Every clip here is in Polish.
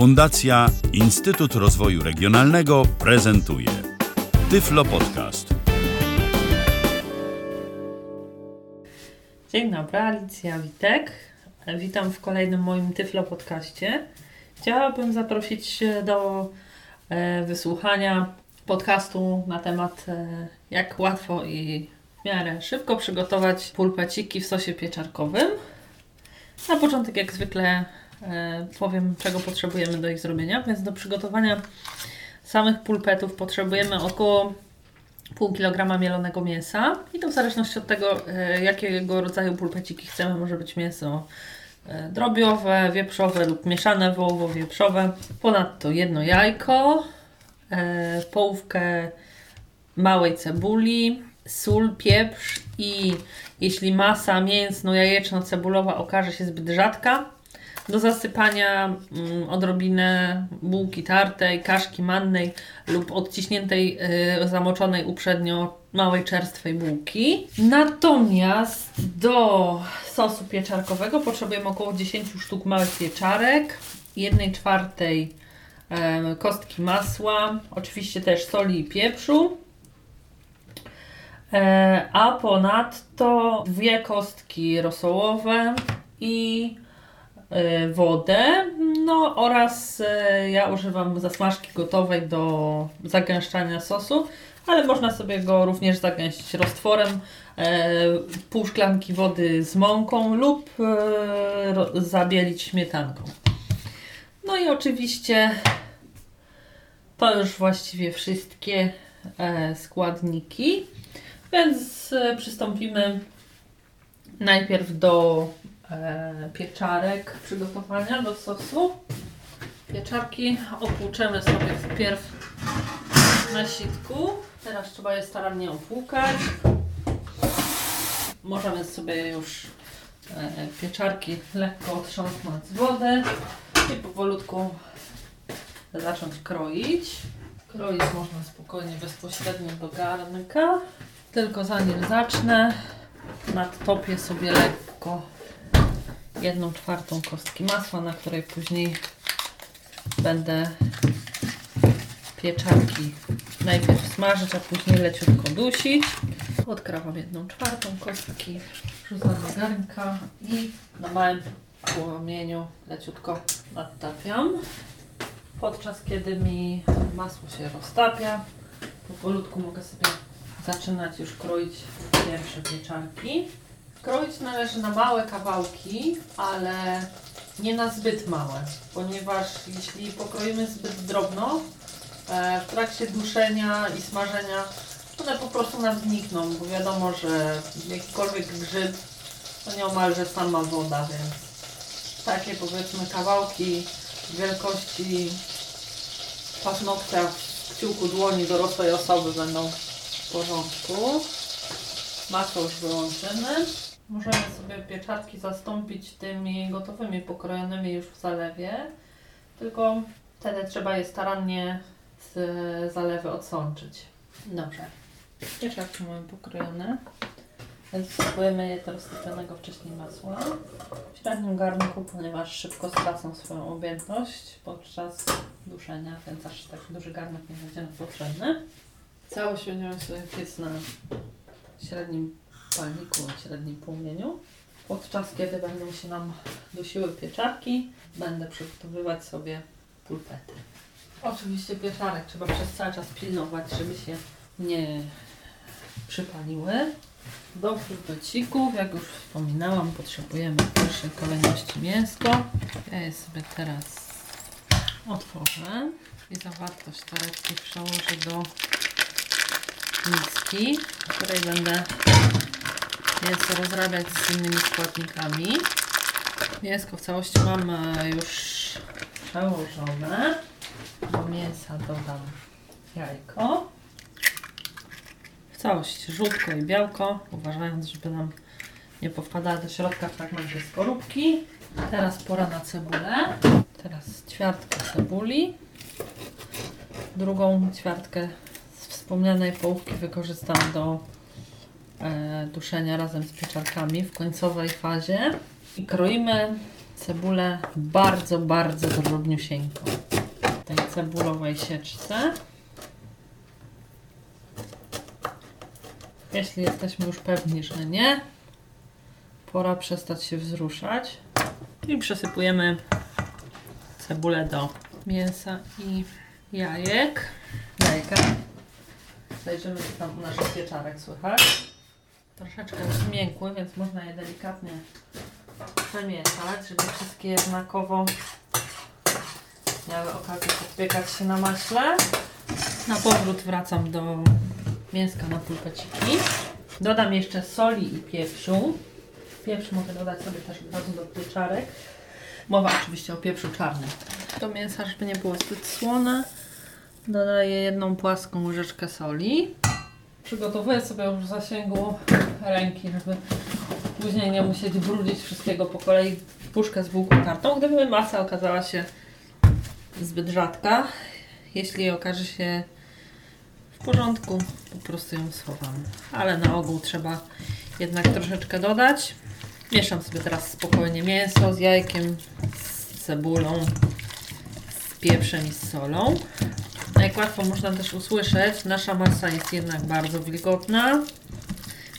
Fundacja Instytut Rozwoju Regionalnego prezentuje Tyflo Podcast. Dzień dobry, Alicja Witek. Witam w kolejnym moim Tyflo Podcaście. Chciałabym zaprosić do e, wysłuchania podcastu na temat e, jak łatwo i w miarę szybko przygotować pulpeciki w sosie pieczarkowym. Na początek jak zwykle powiem czego potrzebujemy do ich zrobienia, więc do przygotowania samych pulpetów potrzebujemy około pół kilograma mielonego mięsa. I to w zależności od tego e, jakiego rodzaju pulpeciki chcemy, może być mięso e, drobiowe, wieprzowe lub mieszane wołowo-wieprzowe. Ponadto jedno jajko, e, połówkę małej cebuli, sól, pieprz i jeśli masa mięsno-jajeczno-cebulowa okaże się zbyt rzadka, do zasypania mm, odrobinę bułki tartej, kaszki mannej lub odciśniętej, y, zamoczonej uprzednio małej czerstwej bułki. Natomiast do sosu pieczarkowego potrzebujemy około 10 sztuk małych pieczarek, 1 czwartej kostki masła, oczywiście też soli i pieprzu. E, a ponadto dwie kostki rosołowe i wodę, no oraz e, ja używam zasmażki gotowej do zagęszczania sosu, ale można sobie go również zagęścić roztworem, e, pół szklanki wody z mąką lub e, zabielić śmietanką. No i oczywiście to już właściwie wszystkie e, składniki. Więc e, przystąpimy najpierw do e, pieczarek przygotowania do sosu. Pieczarki opłuczemy sobie wpierw na sitku. Teraz trzeba je starannie opłukać. Możemy sobie już e, pieczarki lekko otrząsnąć z wody i powolutku zacząć kroić. Kroić można spokojnie, bezpośrednio do garnka. Tylko zanim zacznę, nadtopię sobie lekko jedną czwartą kostki masła, na której później będę pieczarki najpierw smażyć, a później leciutko dusić. Odkrawam jedną czwartą kostki, wrzucam do garnka i na małym płomieniu leciutko nadtapiam. Podczas kiedy mi masło się roztapia, powolutku mogę sobie zaczynać już kroić pierwsze pieczarki. Kroić należy na małe kawałki, ale nie na zbyt małe, ponieważ jeśli pokroimy zbyt drobno, e, w trakcie duszenia i smażenia one po prostu nam znikną, bo wiadomo, że jakikolwiek grzyb to nieomalże sama woda, więc takie powiedzmy kawałki wielkości paznokcia w kciuku dłoni dorosłej osoby będą w porządku. Masło już wyłączymy. Możemy sobie pieczarki zastąpić tymi gotowymi, pokrojonymi już w zalewie. Tylko wtedy trzeba je starannie z zalewy odsączyć. Dobrze. Pieczarki mamy pokrojone. Więc spróbujemy je do roztopionego wcześniej masła. W średnim garnku, ponieważ szybko stracą swoją objętość podczas duszenia, więc aż tak duży garnek nie będzie nam potrzebny. Całość będziemy sobie piec na średnim palniku, średnim płomieniu. Podczas kiedy będą się nam dusiły pieczarki, będę przygotowywać sobie pulpety. Oczywiście pieczarek trzeba przez cały czas pilnować, żeby się nie przypaliły. Do pulpecików, jak już wspominałam, potrzebujemy w pierwszej kolejności mięsko. Ja je sobie teraz otworzę i zawartość torebki przełożę do miski, w której będę mięso rozrabiać z innymi składnikami. Mięsko w całości mam e, już przełożone. Do mięsa dodam jajko. W całość żółtko i białko, uważając, żeby nam nie powpadały do środka fragmenty skorupki. Teraz pora na cebulę. Teraz ćwiartkę cebuli. Drugą ćwiartkę wspomnianej połówki wykorzystam do e, duszenia razem z pieczarkami w końcowej fazie. I kroimy cebulę bardzo, bardzo drobniusieńką. W tej cebulowej sieczce. Jeśli jesteśmy już pewni, że nie, pora przestać się wzruszać. I przesypujemy cebulę do mięsa i jajek. Jajka. Zajrzymy, co tam u naszych pieczarek słychać. Troszeczkę zmiękły, więc można je delikatnie przemieszać, żeby wszystkie jednakowo miały okazję podpiekać się na maśle. Na powrót wracam do mięska na pulpeciki. Dodam jeszcze soli i pieprzu. Pieprz mogę dodać sobie też od razu do pieczarek. Mowa oczywiście o pieprzu czarnym. Do mięsa, żeby nie było zbyt słone, dodaję jedną płaską łyżeczkę soli. Przygotowuję sobie już w zasięgu ręki, żeby później nie musieć brudzić wszystkiego po kolei puszkę z bułką tartą, gdyby masa okazała się zbyt rzadka. Jeśli okaże się w porządku, po prostu ją schowam. Ale na ogół trzeba jednak troszeczkę dodać. Mieszam sobie teraz spokojnie mięso z jajkiem, z cebulą, z pieprzem i z solą. Jak łatwo można też usłyszeć, nasza masa jest jednak bardzo wilgotna.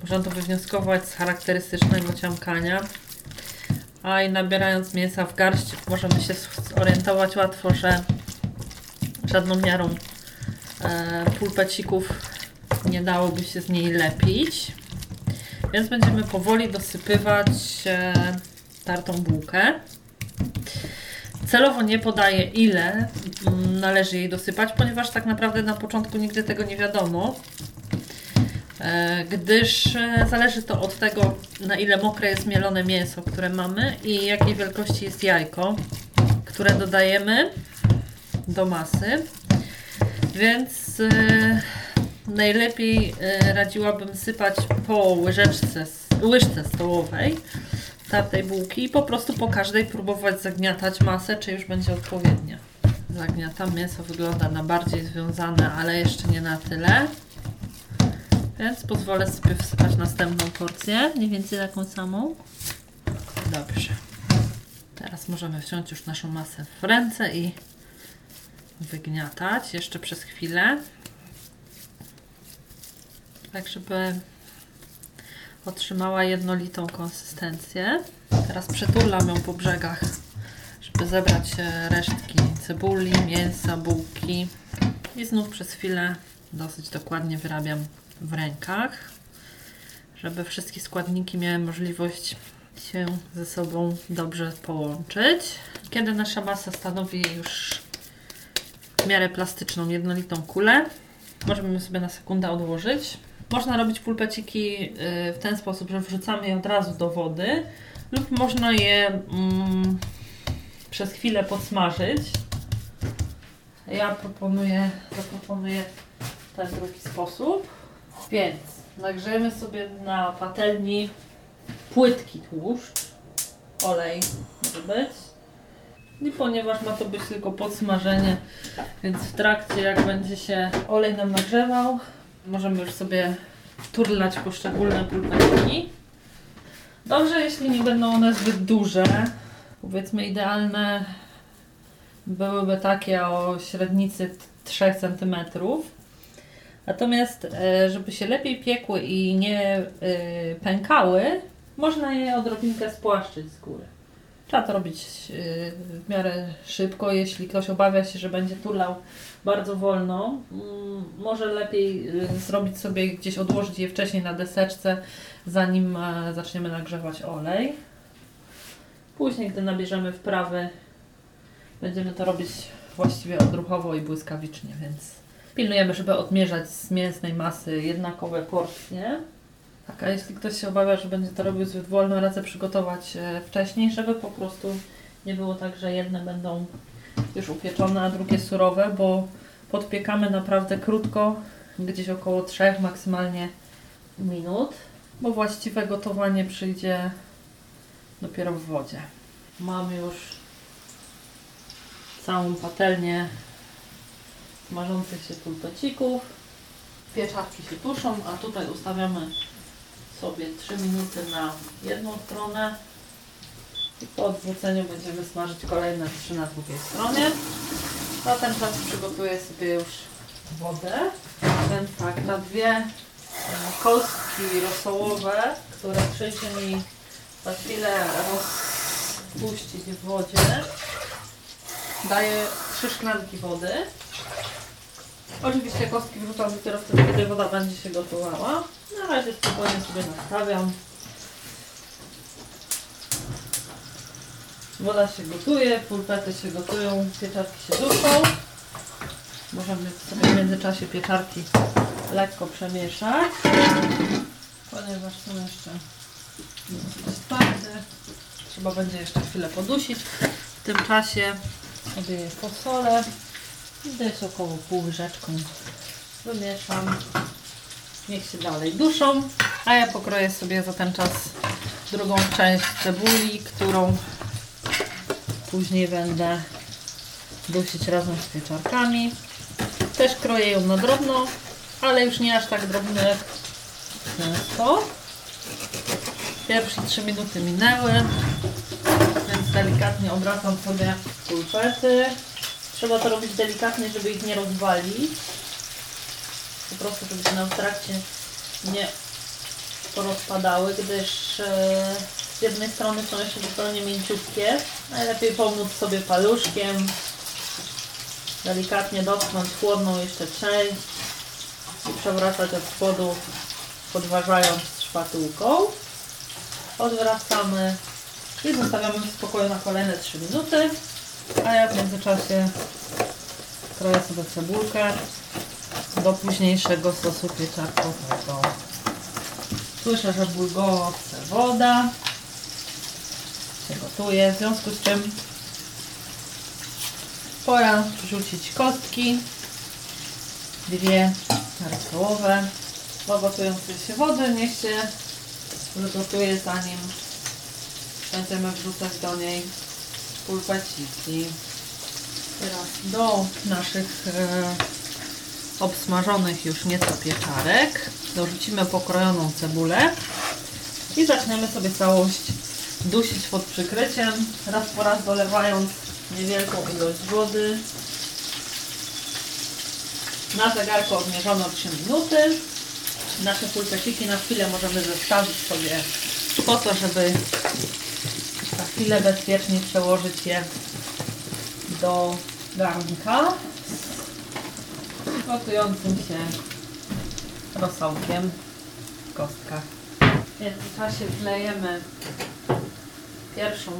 Można to wywnioskować z charakterystycznego ciamkania. A i nabierając mięsa w garść możemy się zorientować łatwo, że żadną miarą e, pulpecików nie dałoby się z niej lepić. Więc będziemy powoli dosypywać e, tartą bułkę. Celowo nie podaję ile mm, należy jej dosypać, ponieważ tak naprawdę na początku nigdy tego nie wiadomo. E, gdyż e, zależy to od tego, na ile mokre jest mielone mięso, które mamy i jakiej wielkości jest jajko, które dodajemy do masy. Więc e, najlepiej radziłabym sypać po łyżeczce, łyżce stołowej tartej bułki i po prostu po każdej próbować zagniatać masę, czy już będzie odpowiednia. Zagniatam. Mięso wygląda na bardziej związane, ale jeszcze nie na tyle. Więc pozwolę sobie wsypać następną porcję, mniej więcej taką samą. Dobrze. Teraz możemy wziąć już naszą masę w ręce i wygniatać jeszcze przez chwilę. Tak, żeby otrzymała jednolitą konsystencję. Teraz przeturlam ją po brzegach, żeby zebrać resztki cebuli, mięsa, bułki. I znów przez chwilę dosyć dokładnie wyrabiam w rękach, żeby wszystkie składniki miały możliwość się ze sobą dobrze połączyć. Kiedy nasza masa stanowi już w miarę plastyczną, jednolitą kulę, możemy sobie na sekundę odłożyć. Można robić pulpeciki y, w ten sposób, że wrzucamy je od razu do wody lub można je mm, przez chwilę podsmażyć. Ja proponuję, ten drugi sposób. Więc nagrzejemy sobie na patelni płytki tłuszcz, olej może być. I ponieważ ma to być tylko podsmażenie, więc w trakcie jak będzie się olej nam nagrzewał, możemy już sobie turlać poszczególne pulpeczki. Dobrze, jeśli nie będą one zbyt duże. Powiedzmy idealne byłyby takie o średnicy 3 cm. Natomiast, e, żeby się lepiej piekły i nie e, pękały, można je odrobinkę spłaszczyć z góry. Trzeba to robić e, w miarę szybko. Jeśli ktoś obawia się, że będzie turlał bardzo wolno, mm, może lepiej zrobić sobie gdzieś, odłożyć je wcześniej na deseczce, zanim zaczniemy nagrzewać olej. Później, gdy nabierzemy wprawy, będziemy to robić właściwie odruchowo i błyskawicznie, więc Pilnujemy, żeby odmierzać z mięsnej masy jednakowe porcje. Tak, a jeśli ktoś się obawia, że będzie to robił zbyt wolno, radzę przygotować e, wcześniej, żeby po prostu nie było tak, że jedne będą już upieczone, a drugie surowe, bo podpiekamy naprawdę krótko, gdzieś około 3 maksymalnie minut, bo właściwe gotowanie przyjdzie dopiero w wodzie. Mam już całą patelnię marzących się pulpecików. Pieczarki się tuszą, a tutaj ustawiamy sobie 3 minuty na jedną stronę I po odwróceniu będziemy smażyć kolejne trzy na drugiej stronie. Na ten czas przygotuję sobie już wodę. Więc tak, na dwie e, kostki rosołowe, które przyjdzie mi za chwilę rozpuścić w wodzie, daję trzy szklanki wody. Oczywiście kostki wrzucam dopiero wtedy, kiedy woda będzie się gotowała. Na razie spokojnie sobie nastawiam. Woda się gotuje, pulpety się gotują, pieczarki się duszą. Możemy sobie w międzyczasie pieczarki lekko przemieszać, ponieważ są jeszcze twarde. Trzeba będzie jeszcze chwilę podusić. W tym czasie sobie je posolę. Gdzieś około pół łyżeczką wymieszam. Niech się dalej duszą, a ja pokroję sobie za ten czas drugą część cebuli, którą później będę dusić razem z pieczarkami. Też kroję ją na drobno, ale już nie aż tak drobno jak często. Pierwsze 3 minuty minęły, więc delikatnie obracam sobie pulpety. Trzeba to robić delikatnie, żeby ich nie rozwalić. Po prostu, żeby się nam w trakcie nie porozpadały, gdyż e, z jednej strony są jeszcze zupełnie mięciutkie. Najlepiej pomóc sobie paluszkiem, delikatnie dotknąć chłodną jeszcze część i przewracać od spodu, podważając szpatułką. Odwracamy i zostawiamy w spokoju na kolejne 3 minuty. A ja w międzyczasie kroję sobie cebulkę do późniejszego sosu pieczarkowego. Słyszę, że bulgoce woda się gotuje, w związku z czym pora wrzucić kostki, dwie rosołowe do gotującej się wody, niech się wygotuje zanim będziemy wrzucać do niej pulpeciki. Teraz do naszych e, obsmażonych już nieco pieczarek dorzucimy pokrojoną cebulę i zaczniemy sobie całość dusić pod przykryciem, raz po raz dolewając niewielką ilość wody. Na zegarku odmierzono 3 minuty. Nasze pulpeciki na chwilę możemy zostawić sobie po to, żeby chwilę bezpiecznie przełożyć je do garnka z gotującym się rosołkiem w kostkach. W międzyczasie wlejemy pierwszą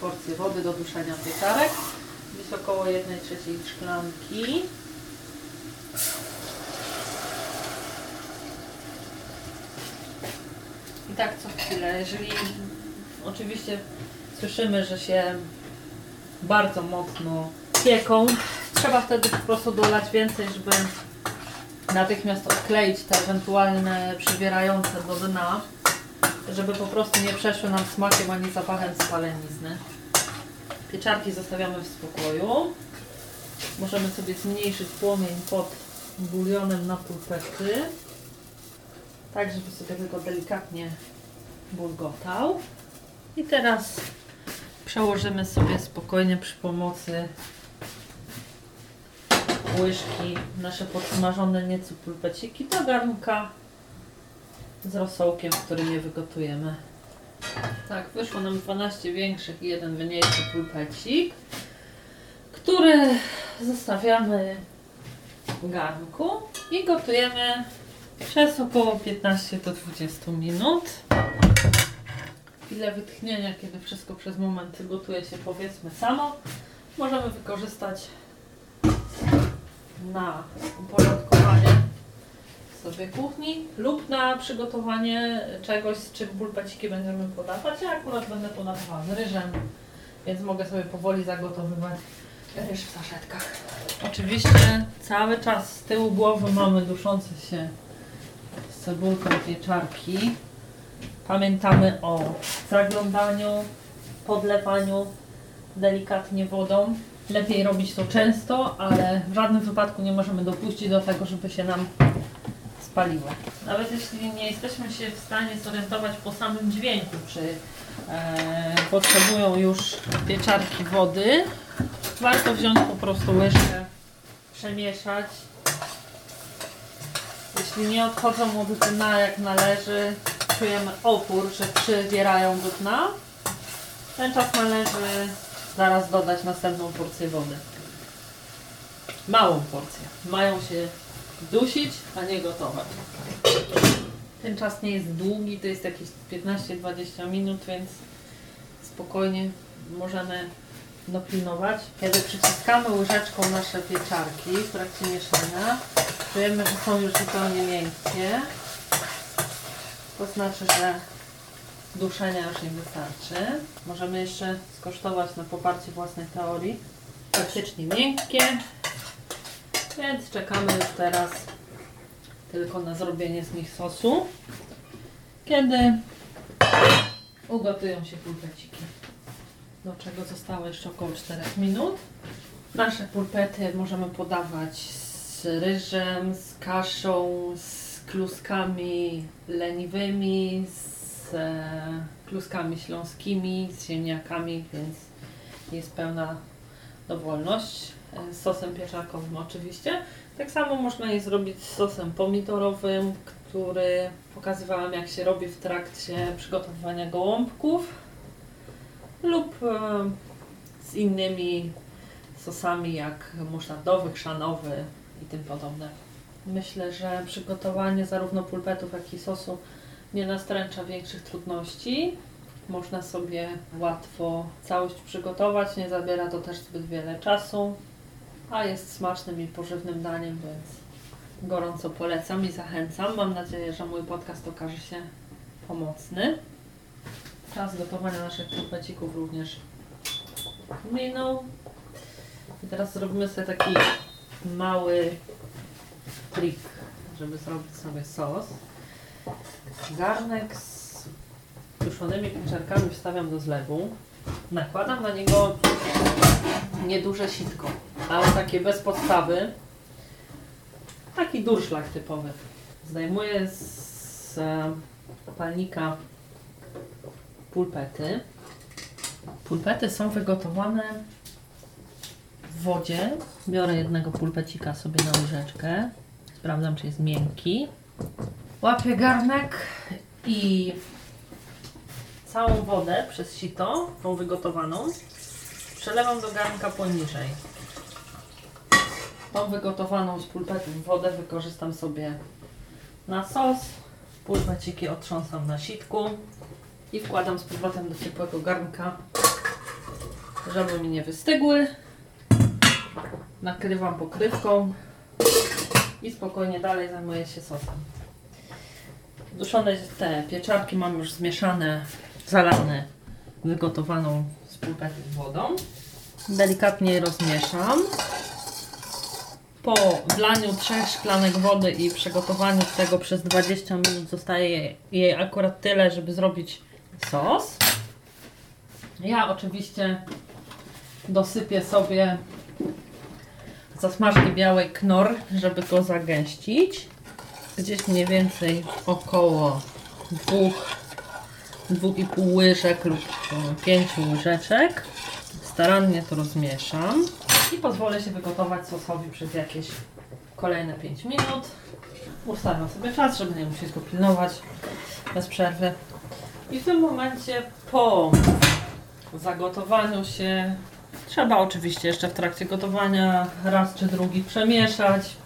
porcję wody do duszenia pieczarek. Gdzieś około 1 trzeciej szklanki. I tak co chwilę, jeżeli oczywiście słyszymy, że się bardzo mocno pieką, trzeba wtedy po prostu dolać więcej, żeby natychmiast odkleić te ewentualne przybierające do dna, żeby po prostu nie przeszły nam smakiem ani zapachem spalenizny. Pieczarki zostawiamy w spokoju. Możemy sobie zmniejszyć płomień pod bulionem na pulpety, tak żeby sobie tylko delikatnie bulgotał. I teraz przełożymy sobie spokojnie przy pomocy łyżki nasze podsmażone nieco pulpeciki do garnka z rosołkiem, w którym je wygotujemy. Tak, wyszło nam 12 większych i jeden mniejszy pulpecik, który zostawiamy w garnku i gotujemy przez około 15 do 20 minut. Chwilę wytchnienia, kiedy wszystko przez moment gotuje się powiedzmy samo, możemy wykorzystać na uporządkowanie sobie kuchni lub na przygotowanie czegoś, z czym pulpeciki będziemy podawać. Ja akurat będę podawała z ryżem, więc mogę sobie powoli zagotowywać ryż w saszetkach. Oczywiście cały czas z tyłu głowy mamy duszące się z cebulką pieczarki. Pamiętamy o zaglądaniu, podlewaniu delikatnie wodą. Lepiej robić to często, ale w żadnym wypadku nie możemy dopuścić do tego, żeby się nam spaliły. Nawet jeśli nie jesteśmy się w stanie zorientować po samym dźwięku, czy e, potrzebują już pieczarki wody, warto wziąć po prostu łyżkę, przemieszać. Jeśli nie odchodzą od dna jak należy, czujemy opór, że przybierają do dna, ten czas należy zaraz dodać następną porcję wody. Małą porcję. Mają się dusić, a nie gotować. Ten czas nie jest długi, to jest jakieś 15-20 minut, więc spokojnie możemy dopilnować. Kiedy przyciskamy łyżeczką nasze pieczarki w trakcie mieszania, czujemy, że są już zupełnie miękkie. To znaczy, że duszenia już nie wystarczy. Możemy jeszcze skosztować na poparcie własnej teorii. Faktycznie miękkie, więc czekamy już teraz tylko na zrobienie z nich sosu. Kiedy ugotują się pulpeciki, do czego zostało jeszcze około 4 minut. Nasze pulpety możemy podawać z ryżem, z kaszą, z kluskami leniwymi, z e, kluskami śląskimi, z ziemniakami, więc jest pełna dowolność. E, sosem pieczarkowym oczywiście. Tak samo można je zrobić z sosem pomidorowym, który pokazywałam jak się robi w trakcie przygotowywania gołąbków lub e, z innymi sosami jak musztardowy, chrzanowy i tym podobne. Myślę, że przygotowanie zarówno pulpetów, jak i sosu nie nastręcza większych trudności. Można sobie łatwo całość przygotować, nie zabiera to też zbyt wiele czasu, a jest smacznym i pożywnym daniem, więc gorąco polecam i zachęcam. Mam nadzieję, że mój podcast okaże się pomocny. Czas gotowania naszych pulpecików również minął. I teraz zrobimy sobie taki mały trik, żeby zrobić sobie sos. Garnek z duszonymi pieczarkami wstawiam do zlewu. Nakładam na niego nieduże sitko, ale takie bez podstawy. Taki durszlak typowy. Zdejmuję z e, palnika pulpety. Pulpety są wygotowane w wodzie. Biorę jednego pulpecika sobie na łyżeczkę. Sprawdzam, czy jest miękki. Łapię garnek i całą wodę przez sito, tą wygotowaną, przelewam do garnka poniżej. Tą wygotowaną z pulpetów wodę wykorzystam sobie na sos. Pulpeciki otrząsam na sitku i wkładam z powrotem do ciepłego garnka, żeby mi nie wystygły. Nakrywam pokrywką i spokojnie dalej zajmuję się sosem. Duszone te pieczarki mam już zmieszane, zalane wygotowaną z wodą. Delikatnie rozmieszam. Po wlaniu trzech szklanek wody i przygotowaniu tego przez 20 minut zostaje jej akurat tyle, żeby zrobić sos. Ja oczywiście dosypię sobie zasmażki białej knor, żeby go zagęścić. Gdzieś mniej więcej około dwóch, dwóch i pół łyżek lub pięciu łyżeczek. Starannie to rozmieszam i pozwolę się wygotować sosowi przez jakieś kolejne 5 minut. Ustawiam sobie czas, żeby nie musieć go pilnować bez przerwy. I w tym momencie po zagotowaniu się trzeba oczywiście jeszcze w trakcie gotowania raz czy drugi przemieszać,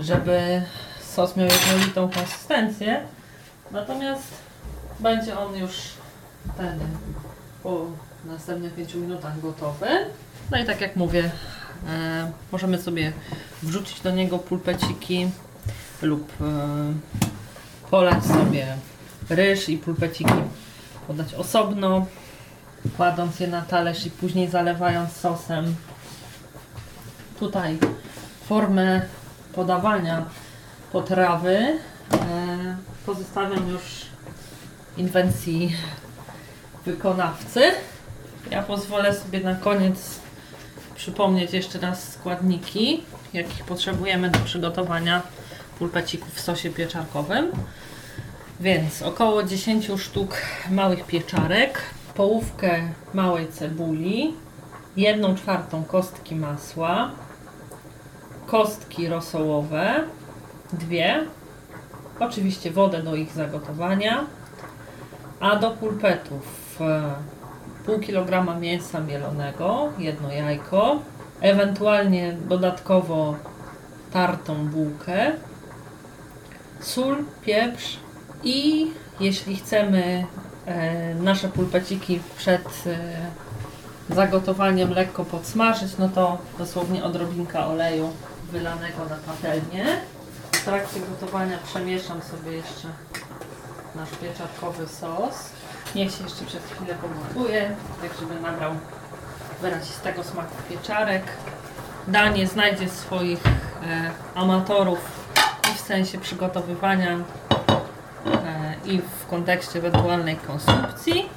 żeby sos miał jednolitą konsystencję. Natomiast będzie on już wtedy po następnych 5 minutach gotowy. No i tak jak mówię, e, możemy sobie wrzucić do niego pulpeciki lub e, polać sobie ryż i pulpeciki podać osobno, kładąc je na talerz i później zalewając sosem. Tutaj formę podawania potrawy e, pozostawiam już inwencji wykonawcy. Ja pozwolę sobie na koniec przypomnieć jeszcze raz składniki, jakich potrzebujemy do przygotowania pulpecików w sosie pieczarkowym. Więc około 10 sztuk małych pieczarek, połówkę małej cebuli, jedną czwartą kostki masła, kostki rosołowe, dwie, oczywiście wodę do ich zagotowania, a do pulpetów e, pół kilograma mięsa mielonego, jedno jajko, ewentualnie dodatkowo tartą bułkę, sól, pieprz i jeśli chcemy nasze pulpeciki przed e, zagotowaniem lekko podsmażyć, no to dosłownie odrobinka oleju wylanego na patelnię. W trakcie gotowania przemieszam sobie jeszcze nasz pieczarkowy sos. Niech się jeszcze przez chwilę pogotuje, tak żeby nabrał wyrazistego smaku pieczarek. Danie znajdzie swoich e, amatorów i w sensie przygotowywania e, i w kontekście ewentualnej konsumpcji.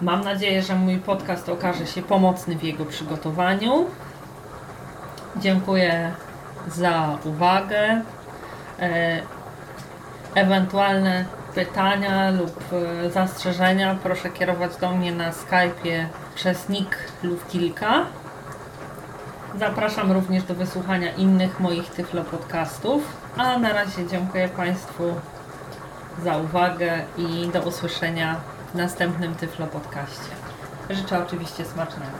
Mam nadzieję, że mój podcast okaże się pomocny w jego przygotowaniu. Dziękuję za uwagę. E, ewentualne pytania lub e, zastrzeżenia proszę kierować do mnie na Skype'ie przez nick lub kilka. Zapraszam również do wysłuchania innych moich Tyflo podcastów. A na razie dziękuję Państwu za uwagę i do usłyszenia w następnym Tyflo podcaście. Życzę oczywiście smacznego.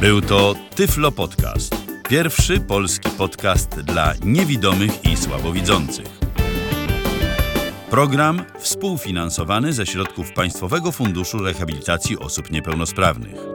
Był to Tyflo Podcast. Pierwszy polski podcast dla niewidomych i słabowidzących. Program współfinansowany ze środków Państwowego Funduszu Rehabilitacji Osób Niepełnosprawnych.